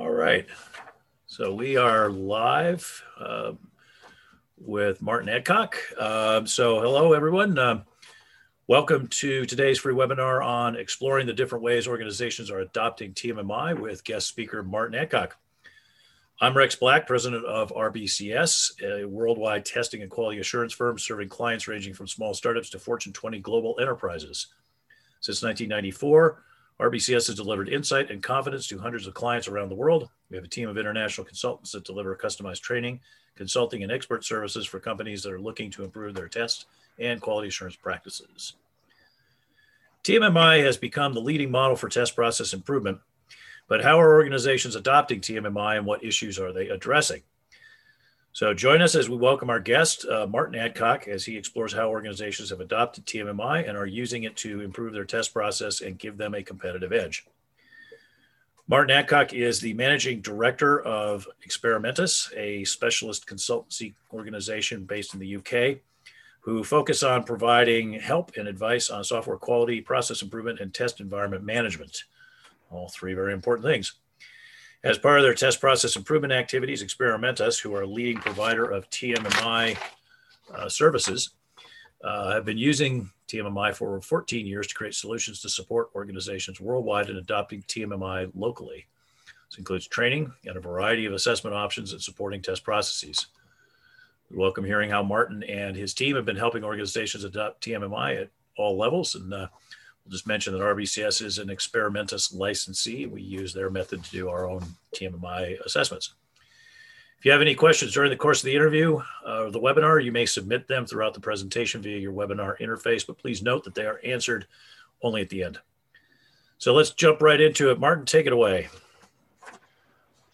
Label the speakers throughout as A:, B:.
A: All right. So we are live uh, with Martin Adcock. Uh, so hello, everyone. Uh, welcome to today's free webinar on exploring the different ways organizations are adopting TMMI with guest speaker Martin Adcock. I'm Rex Black, president of RBCS, a worldwide testing and quality assurance firm serving clients ranging from small startups to Fortune 20 global enterprises. Since 1994, RBCS has delivered insight and confidence to hundreds of clients around the world. We have a team of international consultants that deliver customized training, consulting, and expert services for companies that are looking to improve their test and quality assurance practices. TMMI has become the leading model for test process improvement, but how are organizations adopting TMMI and what issues are they addressing? So join us as we welcome our guest, uh, Martin Adcock, as he explores how organizations have adopted TMMI and are using it to improve their test process and give them a competitive edge. Martin Adcock is the managing director of Experimentus, a specialist consultancy organization based in the UK, who focus on providing help and advice on software quality, process improvement, and test environment management. All three very important things. As part of their test process improvement activities, Experimentus, who are a leading provider of TMMI uh, services, uh, have been using TMMI for over 14 years to create solutions to support organizations worldwide in adopting TMMI locally. This includes training and a variety of assessment options and supporting test processes. We welcome hearing how Martin and his team have been helping organizations adopt TMMI at all levels and uh, just mention that RBCS is an Experimentus licensee. We use their method to do our own TMMI assessments. If you have any questions during the course of the interview uh, or the webinar, you may submit them throughout the presentation via your webinar interface, but please note that they are answered only at the end. So let's jump right into it. Martin, take it away.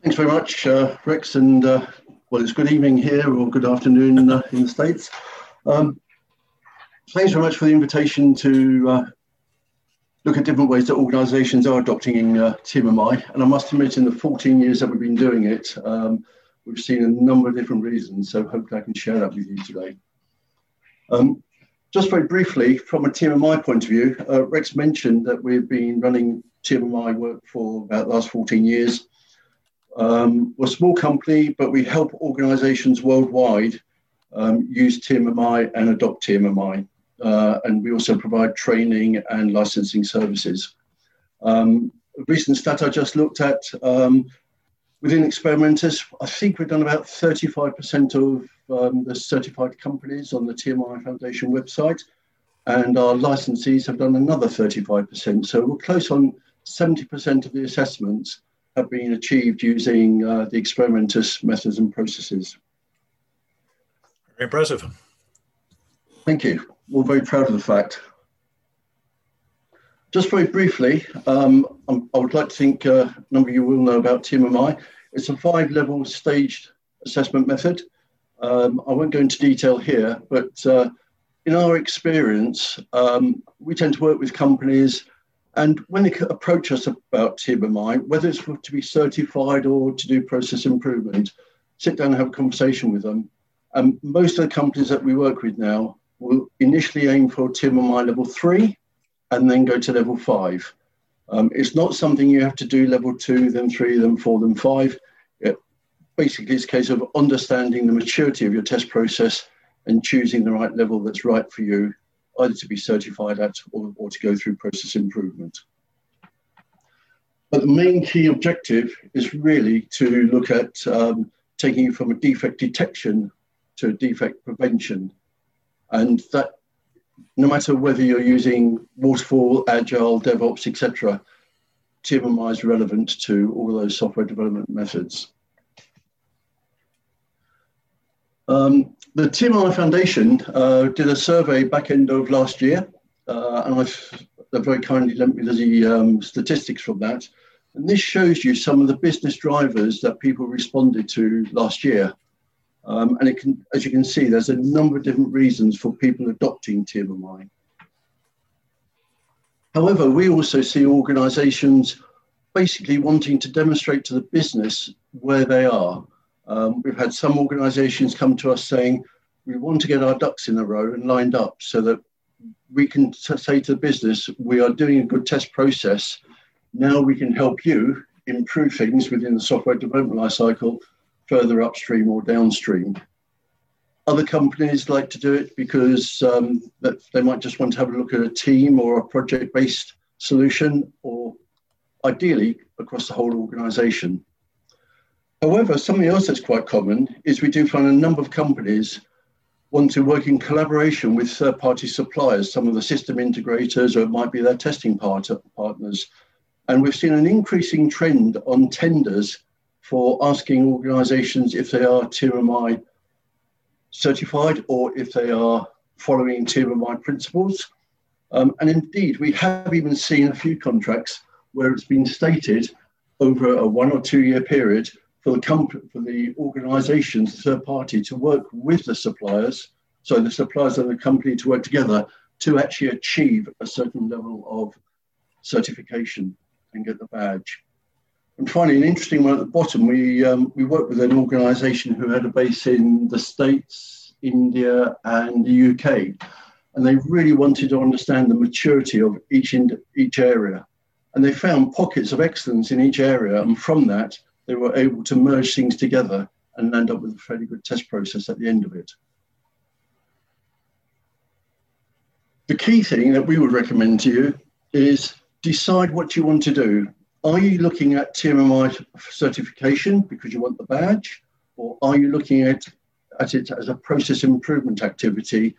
B: Thanks very much, uh, Rex. And uh, well, it's good evening here or good afternoon uh, in the States. Um, thanks very much for the invitation to uh, look at different ways that organisations are adopting uh, TMMI. And I must admit, in the 14 years that we've been doing it, um, we've seen a number of different reasons. So hopefully I can share that with you today. Um, just very briefly, from a TMMI point of view, uh, Rex mentioned that we've been running TMMI work for about the last 14 years. Um, we're a small company, but we help organisations worldwide um, use TMMI and adopt TMMI uh, and we also provide training and licensing services. Um, a recent stat I just looked at, um, within Experimentus, I think we've done about 35% of um, the certified companies on the TMI Foundation website, and our licensees have done another 35%. So we're close on 70% of the assessments have been achieved using uh, the Experimentus methods and processes.
A: Very impressive.
B: Thank you we're very proud of the fact. Just very briefly, um, I would like to think uh, a number of you will know about TMMI. It's a five-level staged assessment method. Um, I won't go into detail here, but uh, in our experience, um, we tend to work with companies and when they approach us about TMMI, whether it's to be certified or to do process improvement, sit down and have a conversation with them. And most of the companies that we work with now will initially aim for TMMI level three and then go to level five. Um, it's not something you have to do level two, then three, then four, then five. It, basically, it's a case of understanding the maturity of your test process and choosing the right level that's right for you, either to be certified at or, or to go through process improvement. But the main key objective is really to look at um, taking you from a defect detection to a defect prevention and that no matter whether you're using waterfall, agile, DevOps, etc., TMMI is relevant to all those software development methods. Um, the TMMI Foundation uh, did a survey back end of last year, uh, and I've, they very kindly lent me the um, statistics from that. And this shows you some of the business drivers that people responded to last year. Um, and it can, as you can see, there's a number of different reasons for people adopting TMMI. However, we also see organizations basically wanting to demonstrate to the business where they are. Um, we've had some organizations come to us saying, we want to get our ducks in a row and lined up so that we can say to the business, we are doing a good test process. Now we can help you improve things within the software development lifecycle further upstream or downstream. Other companies like to do it because um, that they might just want to have a look at a team or a project-based solution, or ideally across the whole organization. However, something else that's quite common is we do find a number of companies want to work in collaboration with third party suppliers, some of the system integrators, or it might be their testing part- partners. And we've seen an increasing trend on tenders for asking organizations if they are TMMI certified or if they are following TMMI principles. Um, and indeed, we have even seen a few contracts where it's been stated over a one or two year period for the company, for the organisations, the third party, to work with the suppliers, so the suppliers and the company to work together to actually achieve a certain level of certification and get the badge. And finally, an interesting one at the bottom, we, um, we worked with an organisation who had a base in the States, India, and the UK. And they really wanted to understand the maturity of each, each area. And they found pockets of excellence in each area. And from that, they were able to merge things together and end up with a fairly good test process at the end of it. The key thing that we would recommend to you is decide what you want to do. Are you looking at TMMI certification because you want the badge, or are you looking at, at it as a process improvement activity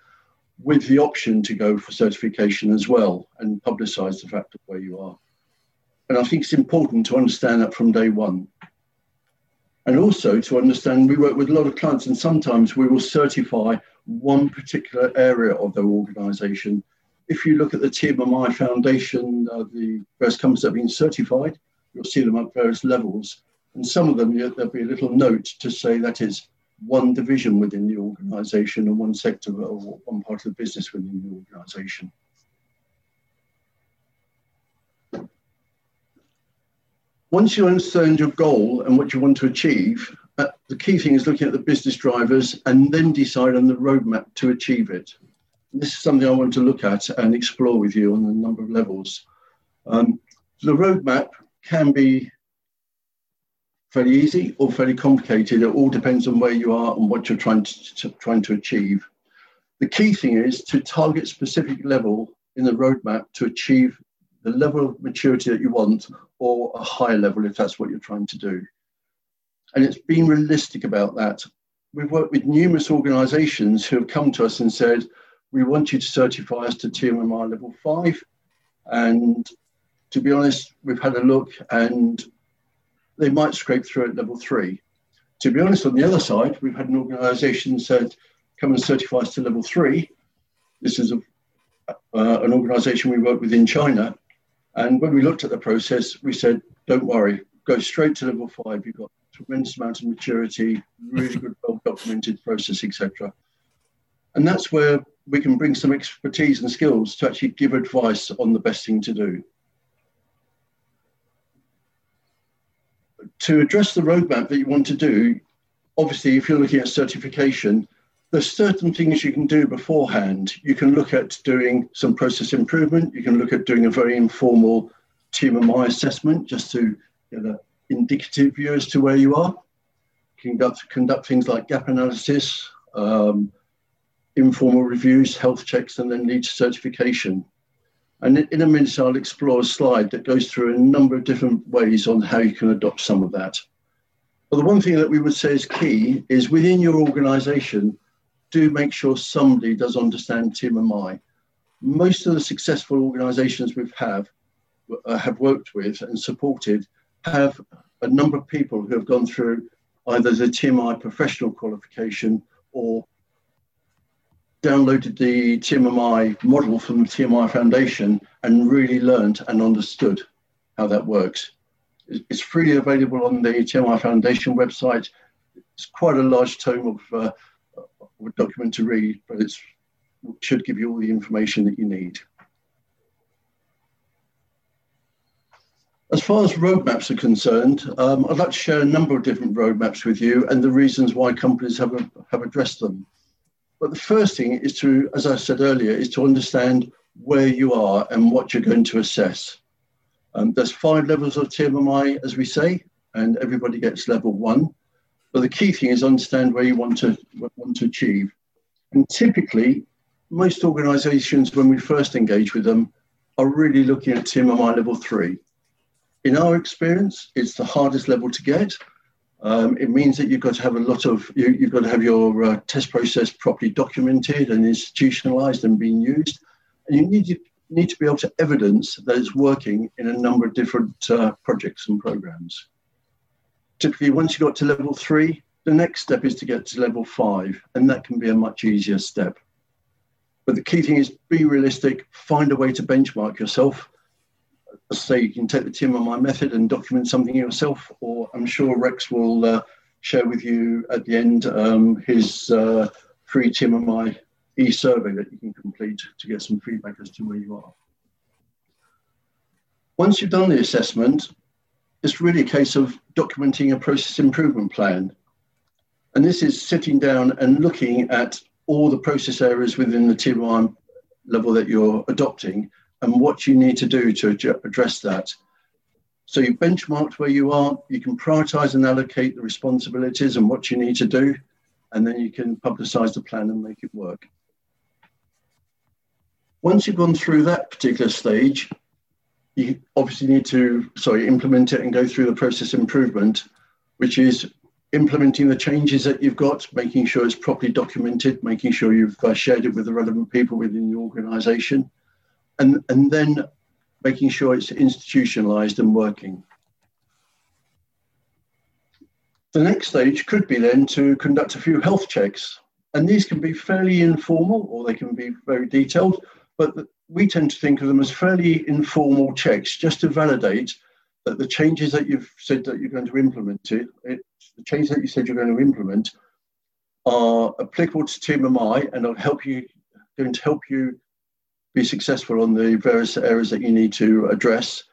B: with the option to go for certification as well and publicize the fact of where you are? And I think it's important to understand that from day one. And also to understand, we work with a lot of clients, and sometimes we will certify one particular area of their organization. If you look at the TMMI Foundation, uh, the various companies that have been certified, you'll see them at various levels. And some of them, there'll be a little note to say that is one division within the organization and one sector or one part of the business within the organization. once you understand your goal and what you want to achieve, uh, the key thing is looking at the business drivers and then decide on the roadmap to achieve it. This is something I want to look at and explore with you on a number of levels. Um, the roadmap can be fairly easy or fairly complicated. It all depends on where you are and what you're trying to, to trying to achieve. The key thing is to target specific level in the roadmap to achieve the level of maturity that you want or a higher level if that's what you're trying to do. And it's being realistic about that. We've worked with numerous organizations who have come to us and said, we want you to certify us to TMMI level five. And to be honest, we've had a look and they might scrape through at level three. To be honest, on the other side, we've had an organization said, come and certify us to level three. This is a, uh, an organization we work with in China and when we looked at the process, we said, don't worry, go straight to level five. You've got tremendous amount of maturity, really good, well documented process, etc. And that's where we can bring some expertise and skills to actually give advice on the best thing to do. To address the roadmap that you want to do, obviously, if you're looking at certification, there's certain things you can do beforehand. You can look at doing some process improvement. You can look at doing a very informal TMMI assessment just to get an indicative view as to where you are. You can conduct, conduct things like gap analysis, um, informal reviews, health checks, and then lead to certification. And in a minute, I'll explore a slide that goes through a number of different ways on how you can adopt some of that. But the one thing that we would say is key is within your organization, do make sure somebody does understand TMMI. Most of the successful organizations we've have, uh, have worked with and supported have a number of people who have gone through either the TMI professional qualification or downloaded the TMMI model from the TMI Foundation and really learned and understood how that works. It's freely available on the TMI Foundation website. It's quite a large tome of uh, a document to read, but it should give you all the information that you need. As far as roadmaps are concerned, um, I'd like to share a number of different roadmaps with you and the reasons why companies have, have addressed them. But the first thing is to, as I said earlier, is to understand where you are and what you're going to assess. Um, there's five levels of TMMI, as we say, and everybody gets level one. But the key thing is understand where you want to want to achieve. And typically, most organisations, when we first engage with them, are really looking at TMMI level three. In our experience, it's the hardest level to get. Um, it means that you've got to have a lot of, you, have got to have your uh, test process properly documented and institutionalized and being used. And you need to, need to be able to evidence that it's working in a number of different uh, projects and programs. Typically, once you got to level three, the next step is to get to level five, and that can be a much easier step. But the key thing is be realistic, find a way to benchmark yourself. Say you can take the TMMI method and document something yourself, or I'm sure Rex will uh, share with you at the end um, his uh, free TMMI e-survey that you can complete to get some feedback as to where you are. Once you've done the assessment, it's really a case of documenting a process improvement plan. And this is sitting down and looking at all the process areas within the tier one level that you're adopting and what you need to do to address that. So you benchmarked where you are, you can prioritize and allocate the responsibilities and what you need to do, and then you can publicize the plan and make it work. Once you've gone through that particular stage, you obviously need to, sorry, implement it and go through the process improvement, which is implementing the changes that you've got, making sure it's properly documented, making sure you've uh, shared it with the relevant people within the organization, and, and then making sure it's institutionalized and working. The next stage could be then to conduct a few health checks. And these can be fairly informal or they can be very detailed, but we tend to think of them as fairly informal checks just to validate that the changes that you've said that you're going to implement it, it the changes that you said you're going to implement are applicable to TMMI and will help you going to help you be successful on the various areas that you need to address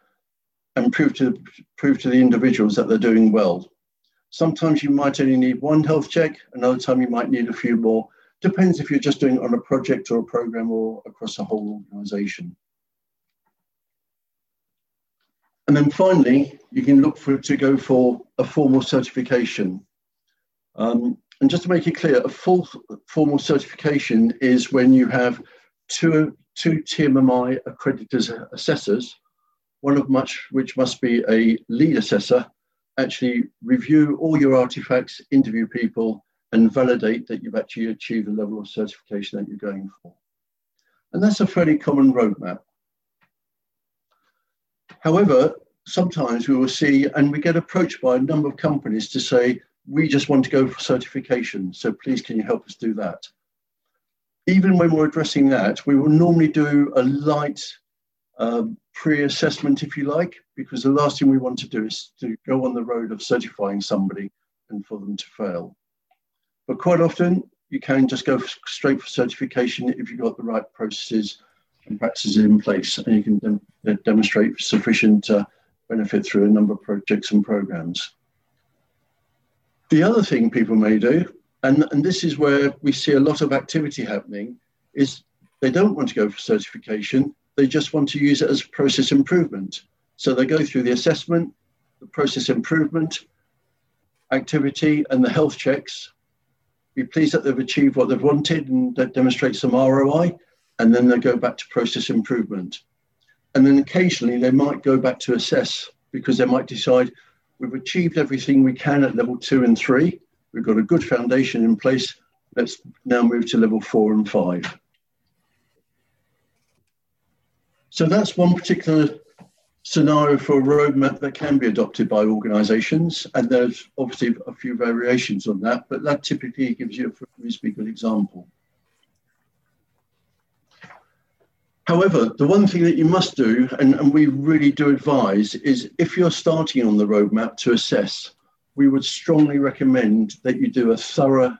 B: and prove to prove to the individuals that they're doing well. Sometimes you might only need one health check, another time you might need a few more. Depends if you're just doing on a project or a program or across a whole organization. And then finally, you can look for to go for a formal certification. Um, and just to make it clear, a full formal certification is when you have two, two TMMI accredited assessors, one of much which must be a lead assessor, actually review all your artifacts, interview people, and validate that you've actually achieved the level of certification that you're going for. And that's a fairly common roadmap. However, sometimes we will see, and we get approached by a number of companies to say, we just want to go for certification, so please can you help us do that? Even when we're addressing that, we will normally do a light um, pre-assessment, if you like, because the last thing we want to do is to go on the road of certifying somebody and for them to fail. But quite often, you can just go straight for certification if you've got the right processes and practices in place, and you can dem demonstrate sufficient uh, benefit through a number of projects and programs. The other thing people may do, and, and this is where we see a lot of activity happening, is they don't want to go for certification, they just want to use it as process improvement. So they go through the assessment, the process improvement, activity, and the health checks, be pleased that they've achieved what they've wanted and that demonstrates some ROI, and then they go back to process improvement. And then occasionally they might go back to assess because they might decide we've achieved everything we can at level two and three. We've got a good foundation in place. Let's now move to level four and five. So that's one particular scenario for a roadmap that can be adopted by organizations. And there's obviously a few variations on that, but that typically gives you a reasonably good example. However, the one thing that you must do, and, and we really do advise, is if you're starting on the roadmap to assess, we would strongly recommend that you do a thorough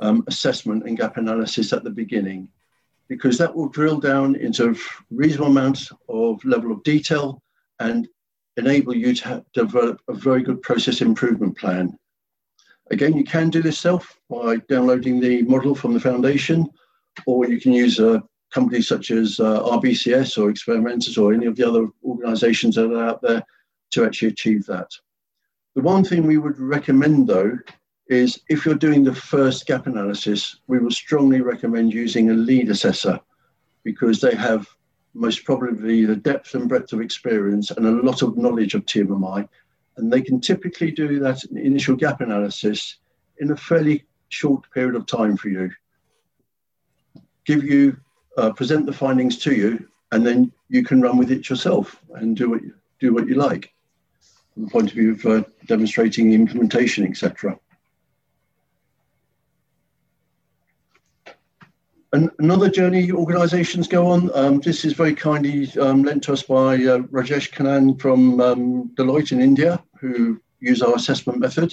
B: um, assessment and gap analysis at the beginning, because that will drill down into a reasonable amount of level of detail and enable you to develop a very good process improvement plan. Again, you can do this self by downloading the model from the foundation, or you can use a companies such as uh, RBCS or Experimentus or any of the other organizations that are out there to actually achieve that. The one thing we would recommend though is if you're doing the first gap analysis, we will strongly recommend using a lead assessor because they have most probably the depth and breadth of experience and a lot of knowledge of TMMI. And they can typically do that initial gap analysis in a fairly short period of time for you. Give you, uh, present the findings to you, and then you can run with it yourself and do what you, do what you like from the point of view of uh, demonstrating the implementation, etc. another journey organisations go on. Um, this is very kindly um, lent to us by uh, Rajesh Kannan from um, Deloitte in India, who use our assessment method.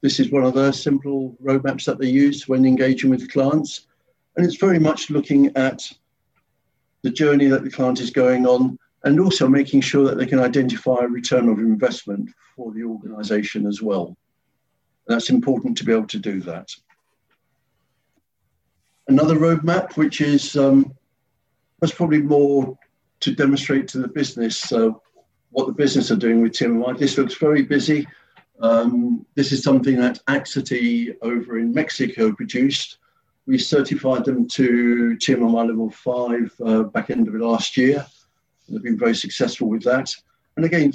B: This is one of the simple roadmaps that they use when engaging with clients. And it's very much looking at the journey that the client is going on and also making sure that they can identify a return of investment for the organisation as well. And that's important to be able to do that another roadmap, which is um, that's probably more to demonstrate to the business uh, what the business are doing with TMMI. This looks very busy. Um, this is something that Axity over in Mexico produced. We certified them to TMMI level five uh, back end of last year. They've been very successful with that. And again,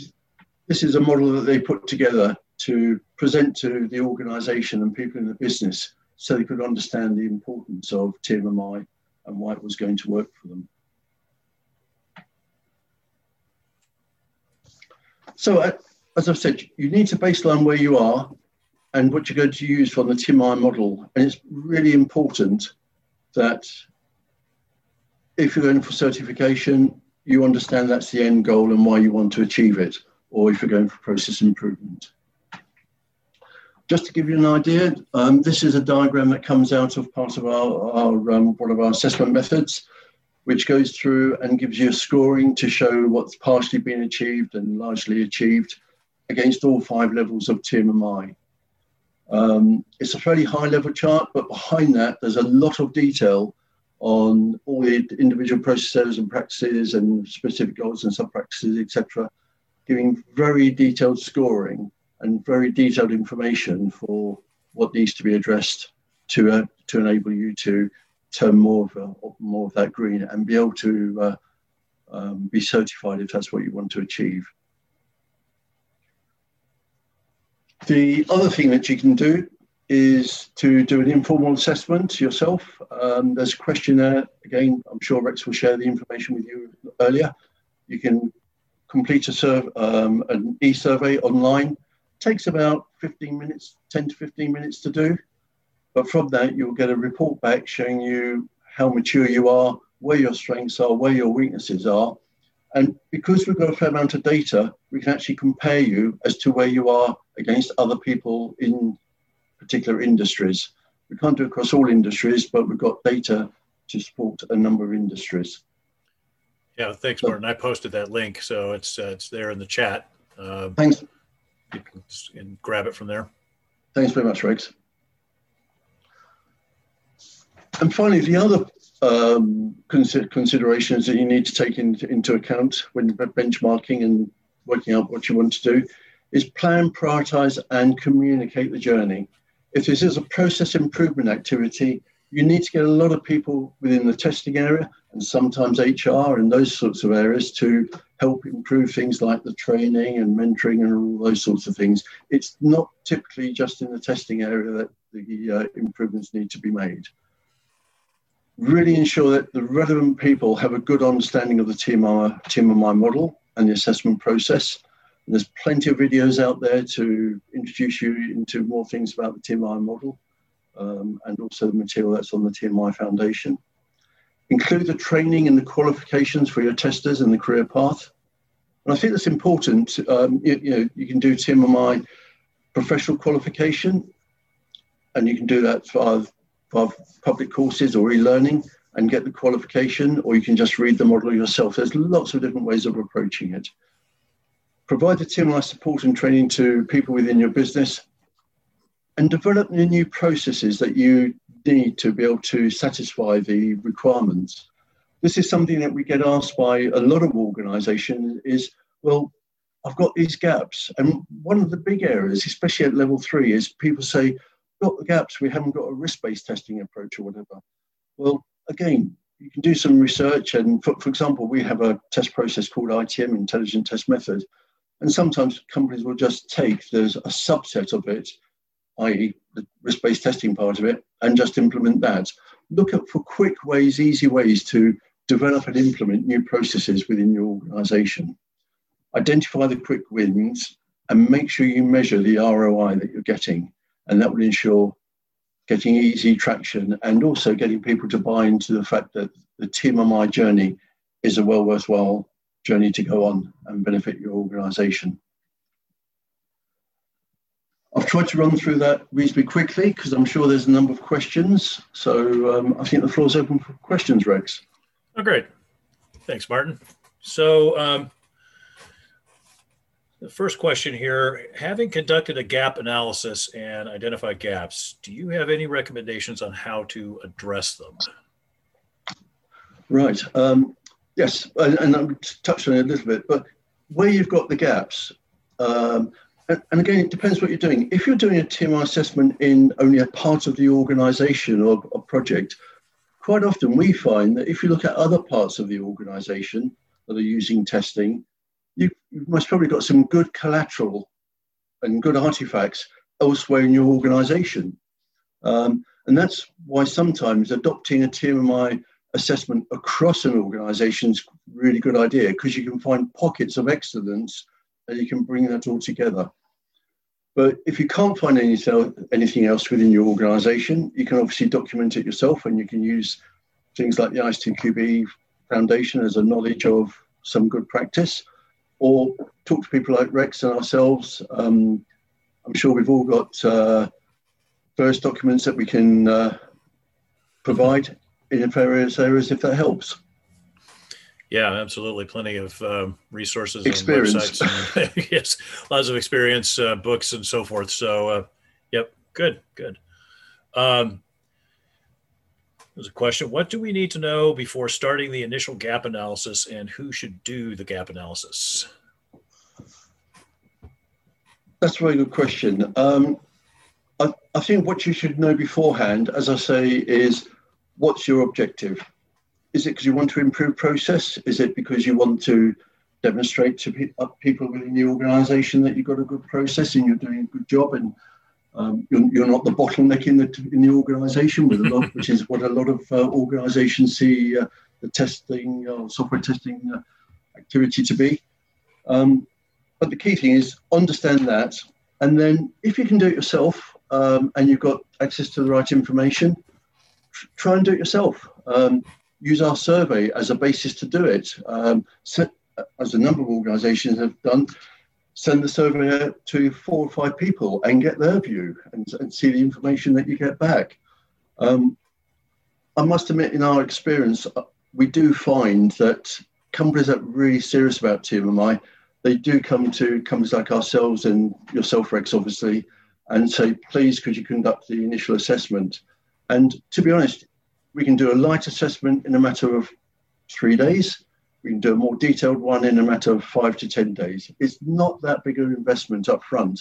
B: this is a model that they put together to present to the organization and people in the business so they could understand the importance of TMMI and why it was going to work for them. So, uh, as I've said, you need to baseline where you are and what you're going to use from the TMI model. And it's really important that if you're going for certification, you understand that's the end goal and why you want to achieve it, or if you're going for process improvement. Just to give you an idea, um, this is a diagram that comes out of part of our, our um, one of our assessment methods, which goes through and gives you a scoring to show what's partially been achieved and largely achieved against all five levels of TMMI. Um, it's a fairly high level chart, but behind that, there's a lot of detail on all the individual processes and practices and specific goals and sub practices, etc., giving very detailed scoring and very detailed information for what needs to be addressed to uh, to enable you to turn more of a, more of that green and be able to uh, um, be certified if that's what you want to achieve. The other thing that you can do is to do an informal assessment yourself. Um, there's a questionnaire. Again, I'm sure Rex will share the information with you earlier. You can complete a serve, um, an e-survey online takes about 15 minutes, 10 to 15 minutes to do. But from that, you'll get a report back showing you how mature you are, where your strengths are, where your weaknesses are. And because we've got a fair amount of data, we can actually compare you as to where you are against other people in particular industries. We can't do it across all industries, but we've got data to support a number of industries.
A: Yeah, thanks, Martin. I posted that link, so it's uh, it's there in the chat.
B: Uh, thanks
A: you can, can grab it from there.
B: Thanks very much, Rex. And finally, the other um, consider considerations that you need to take in, into account when benchmarking and working out what you want to do is plan, prioritize, and communicate the journey. If this is a process improvement activity, you need to get a lot of people within the testing area and sometimes HR and those sorts of areas to help improve things like the training and mentoring and all those sorts of things. It's not typically just in the testing area that the uh, improvements need to be made. Really ensure that the relevant people have a good understanding of the TMI, TMI model and the assessment process. And there's plenty of videos out there to introduce you into more things about the TMI model um, and also the material that's on the TMI Foundation. Include the training and the qualifications for your testers and the career path. And I think that's important. Um, you, you, know, you can do TMI professional qualification, and you can do that via, via public courses or e-learning and get the qualification, or you can just read the model yourself. There's lots of different ways of approaching it. Provide the TMI support and training to people within your business and develop the new processes that you need to be able to satisfy the requirements. this is something that we get asked by a lot of organizations is, well, I've got these gaps. And one of the big areas, especially at level three, is people say, got the gaps, we haven't got a risk-based testing approach or whatever. Well, again, you can do some research and for, for example, we have a test process called ITM, Intelligent Test Method. And sometimes companies will just take there's a subset of it, i.e. the risk-based testing part of it, and just implement that. Look at for quick ways, easy ways to develop and implement new processes within your organization. Identify the quick wins and make sure you measure the ROI that you're getting. And that will ensure getting easy traction and also getting people to buy into the fact that the TMMI journey is a well worthwhile journey to go on and benefit your organization. I've tried to run through that reasonably quickly because I'm sure there's a number of questions. So um, I think the floor is open for questions, Rex.
A: Oh, great. Thanks, Martin. So, um, the first question here having conducted a gap analysis and identified gaps, do you have any recommendations on how to address them?
B: Right. Um, yes. And, and I touched on it a little bit, but where you've got the gaps, um, and, and, again, it depends what you're doing. If you're doing a TMI assessment in only a part of the organization or, or project, quite often we find that if you look at other parts of the organization that are using testing, you, you most probably got some good collateral and good artifacts elsewhere in your organization. Um, and that's why sometimes adopting a TMI assessment across an organization is really good idea because you can find pockets of excellence and you can bring that all together. But if you can't find anything else within your organization, you can obviously document it yourself and you can use things like the ISTQB Foundation as a knowledge of some good practice or talk to people like Rex and ourselves. Um, I'm sure we've all got uh, various documents that we can uh, provide in various areas if that helps.
A: Yeah, absolutely. Plenty of um, resources
B: experience.
A: and websites. And, yes, lots of experience, uh, books, and so forth. So, uh, yep, good, good. Um, there's a question What do we need to know before starting the initial gap analysis, and who should do the gap analysis?
B: That's a very good question. Um, I, I think what you should know beforehand, as I say, is what's your objective? Is it because you want to improve process? Is it because you want to demonstrate to pe- people within the organisation that you've got a good process and you're doing a good job and um, you're, you're, not the bottleneck in the in the organisation, which is what a lot of uh, organisations see uh, the testing uh, software testing uh, activity to be. Um, but the key thing is understand that, and then if you can do it yourself um, and you've got access to the right information, try and do it yourself. Um, use our survey as a basis to do it. Um, so, as a number of organisations have done send the survey out to four or five people and get their view and, and see the information that you get back. Um, I must admit, in our experience, uh, we do find that companies that are really serious about TMMI, they do come to companies like ourselves and yourself, Rex, obviously, and say, please, could you conduct the initial assessment? And to be honest, we can do a light assessment in a matter of three days we can do a more detailed one in a matter of five to 10 days. It's not that big of an investment up front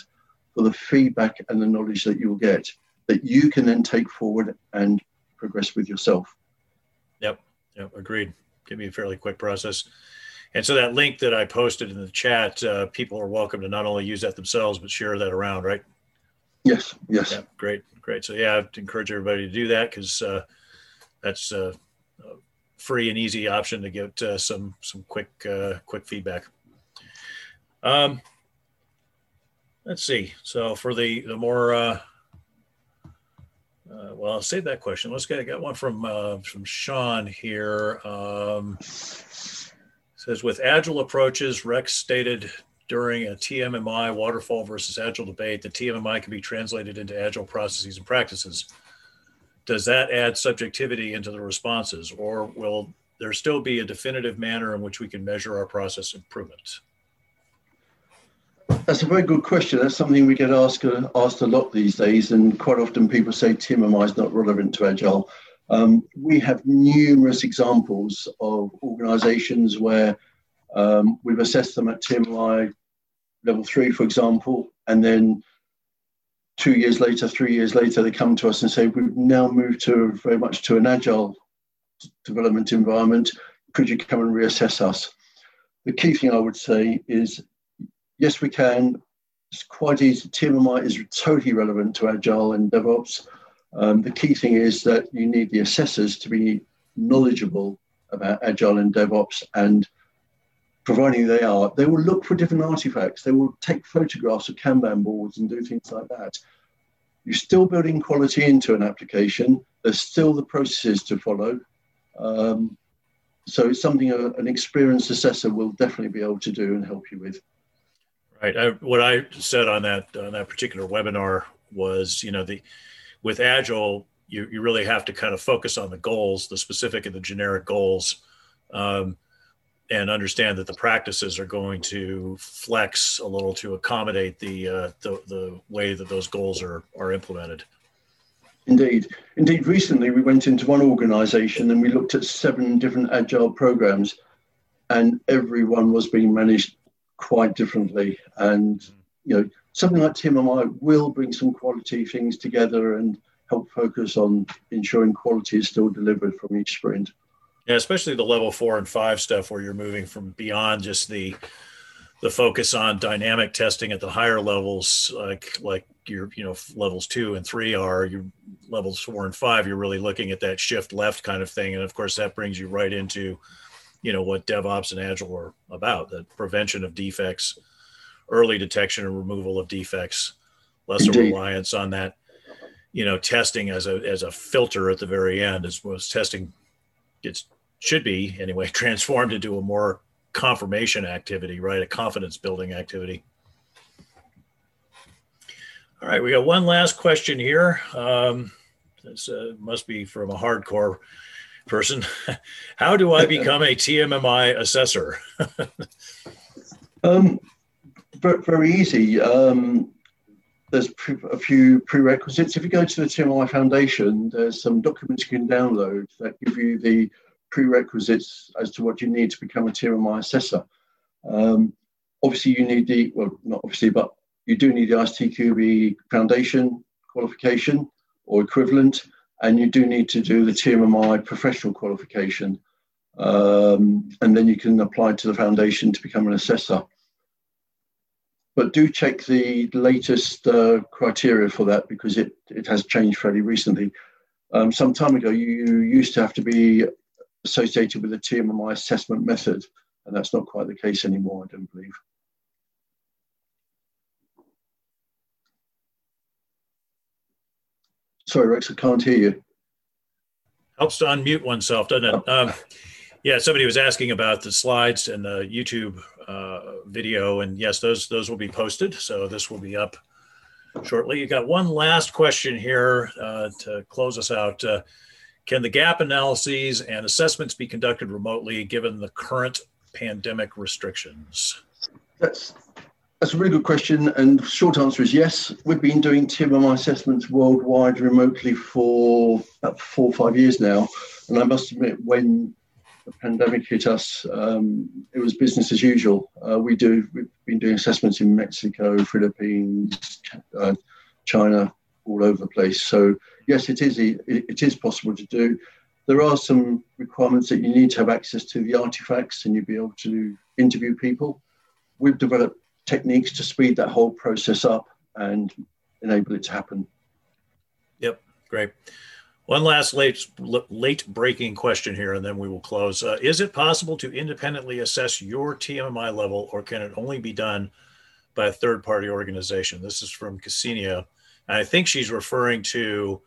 B: for the feedback and the knowledge that you'll get that you can then take forward and progress with yourself.
A: Yep. Yep. Agreed. Give me a fairly quick process. And so that link that I posted in the chat, uh, people are welcome to not only use that themselves, but share that around, right?
B: Yes. Yes.
A: Yeah, great. Great. So yeah, I'd encourage everybody to do that because uh, that's a free and easy option to get uh, some some quick uh, quick feedback. Um, let's see. So for the the more uh, uh, well, I'll save that question. Let's get I got one from uh, from Sean here. Um, says with agile approaches, Rex stated during a TMMI waterfall versus agile debate that TMMI can be translated into agile processes and practices does that add subjectivity into the responses or will there still be a definitive manner in which we can measure our process improvements?
B: That's a very good question. That's something we get asked, uh, asked a lot these days, and quite often people say TMMI is not relevant to Agile. Um, we have numerous examples of organizations where um, we've assessed them at TMI level three, for example, and then two years later, three years later, they come to us and say, we've now moved to very much to an agile development environment. Could you come and reassess us? The key thing I would say is, yes, we can. It's quite easy. TMMI is totally relevant to agile and DevOps. Um, the key thing is that you need the assessors to be knowledgeable about agile and DevOps and providing they are, they will look for different artifacts. They will take photographs of Kanban boards and do things like that. You're still building quality into an application. There's still the processes to follow. Um, so it's something a, an experienced assessor will definitely be able to do and help you with.
A: Right. I, what I said on that on that particular webinar was, you know, the with Agile, you, you really have to kind of focus on the goals, the specific and the generic goals. Um, and understand that the practices are going to flex a little to accommodate the uh, the, the way that those goals are are implemented.
B: Indeed, indeed. Recently, we went into one organisation and we looked at seven different agile programs, and everyone was being managed quite differently. And you know, something like TMMI will bring some quality things together and help focus on ensuring quality is still delivered from each sprint.
A: Yeah, especially the level four and five stuff where you're moving from beyond just the the focus on dynamic testing at the higher levels, like like your you know levels two and three are your levels four and five. You're really looking at that shift left kind of thing, and of course that brings you right into you know what DevOps and Agile are about: the prevention of defects, early detection and removal of defects, lesser Indeed. reliance on that you know testing as a as a filter at the very end as was testing gets should be anyway transformed into a more confirmation activity, right? A confidence building activity. All right, we got one last question here. Um, this uh, must be from a hardcore person. How do I become a TMMI assessor?
B: um, very easy. Um, there's a few prerequisites. If you go to the TMMI Foundation, there's some documents you can download that give you the prerequisites as to what you need to become a TMMI assessor. Um, obviously, you need the, well, not obviously, but you do need the ISTQB Foundation qualification or equivalent, and you do need to do the TMMI professional qualification. Um, and then you can apply to the foundation to become an assessor. But do check the latest uh, criteria for that because it, it has changed fairly recently. Um, some time ago, you used to have to be associated with the TMMI assessment method, and that's not quite the case anymore, I don't believe. Sorry, Rex, I can't hear you.
A: Helps to unmute oneself, doesn't it? Oh. Um, yeah, somebody was asking about the slides and the YouTube uh, video, and yes, those those will be posted. So this will be up shortly. You got one last question here uh, to close us out. Uh, can the gap analyses and assessments be conducted remotely given the current pandemic restrictions?
B: That's that's a really good question, and short answer is yes. We've been doing TMMI assessments worldwide remotely for about four or five years now, and I must admit, when the pandemic hit us, um, it was business as usual. Uh, we do we've been doing assessments in Mexico, Philippines, uh, China, all over the place. So yes, it is it is possible to do. There are some requirements that you need to have access to the artifacts and you'll be able to interview people. We've developed techniques to speed that whole process up and enable it to happen.
A: Yep, great. One last late late breaking question here, and then we will close. Uh, is it possible to independently assess your TMMI level, or can it only be done by a third party organization? This is from Cassinia. And I think she's referring to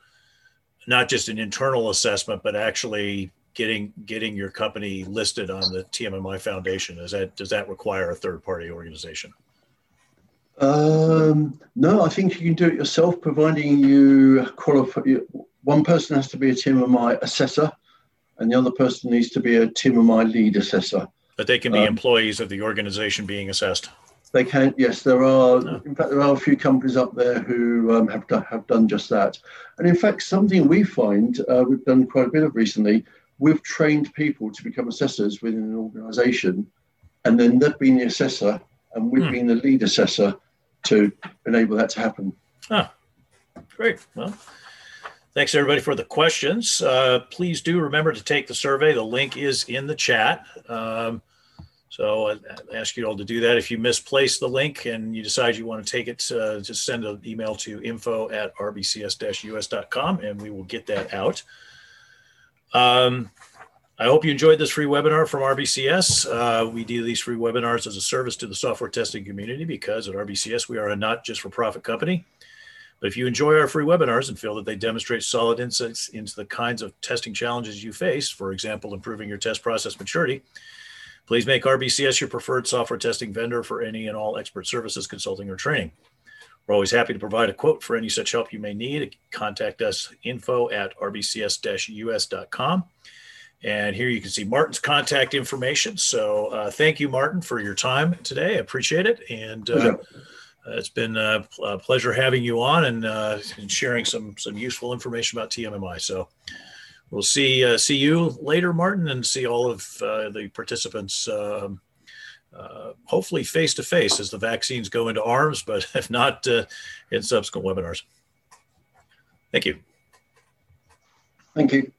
A: not just an internal assessment, but actually getting getting your company listed on the TMMI Foundation. Is that does that require a third party organization?
B: Um, no, I think you can do it yourself, providing you qualify. One person has to be a TMMI assessor, and the other person needs to be a TMMI lead assessor.
A: But they can be um, employees of the organization being assessed.
B: They can, yes, there are.
A: Oh.
B: In fact, there are a few companies up there who um, have, done, have done just that. And in fact, something we find uh, we've done quite a bit of recently, we've trained people to become assessors within an organization, and then they've been the assessor, and we've
A: Hmm.
B: been the lead assessor to enable that to happen.
A: Ah, Great. Well, thanks everybody for the questions. Uh, please do remember to take the survey. The link is in the chat. Um, so I I ask you all to do that. If you misplace the link and you decide you want to take it, uh, just send an email to info at rbcs-us.com and we will get that out. Um, I hope you enjoyed this free webinar from RBCS. Uh, we do these free webinars as a service to the software testing community because at RBCS we are a not just for profit company. But if you enjoy our free webinars and feel that they demonstrate solid insights into the kinds of testing challenges you face, for example, improving your test process maturity, please make RBCS your preferred software testing vendor for any and all expert services, consulting, or training. We're always happy to provide a quote for any such help you may need. Contact us info at rbcs-us.com. And here you can see Martin's contact information. So uh, thank you, Martin, for your time today. I appreciate it. And uh, uh, It's been a, a pleasure having you on and, uh, and sharing some some useful information about TMMI. So we'll see uh, see you later, Martin, and see all of uh, the participants. Um, uh, hopefully face to face as the vaccines go into arms, but if not, uh, in subsequent webinars. Thank you.
B: Thank you.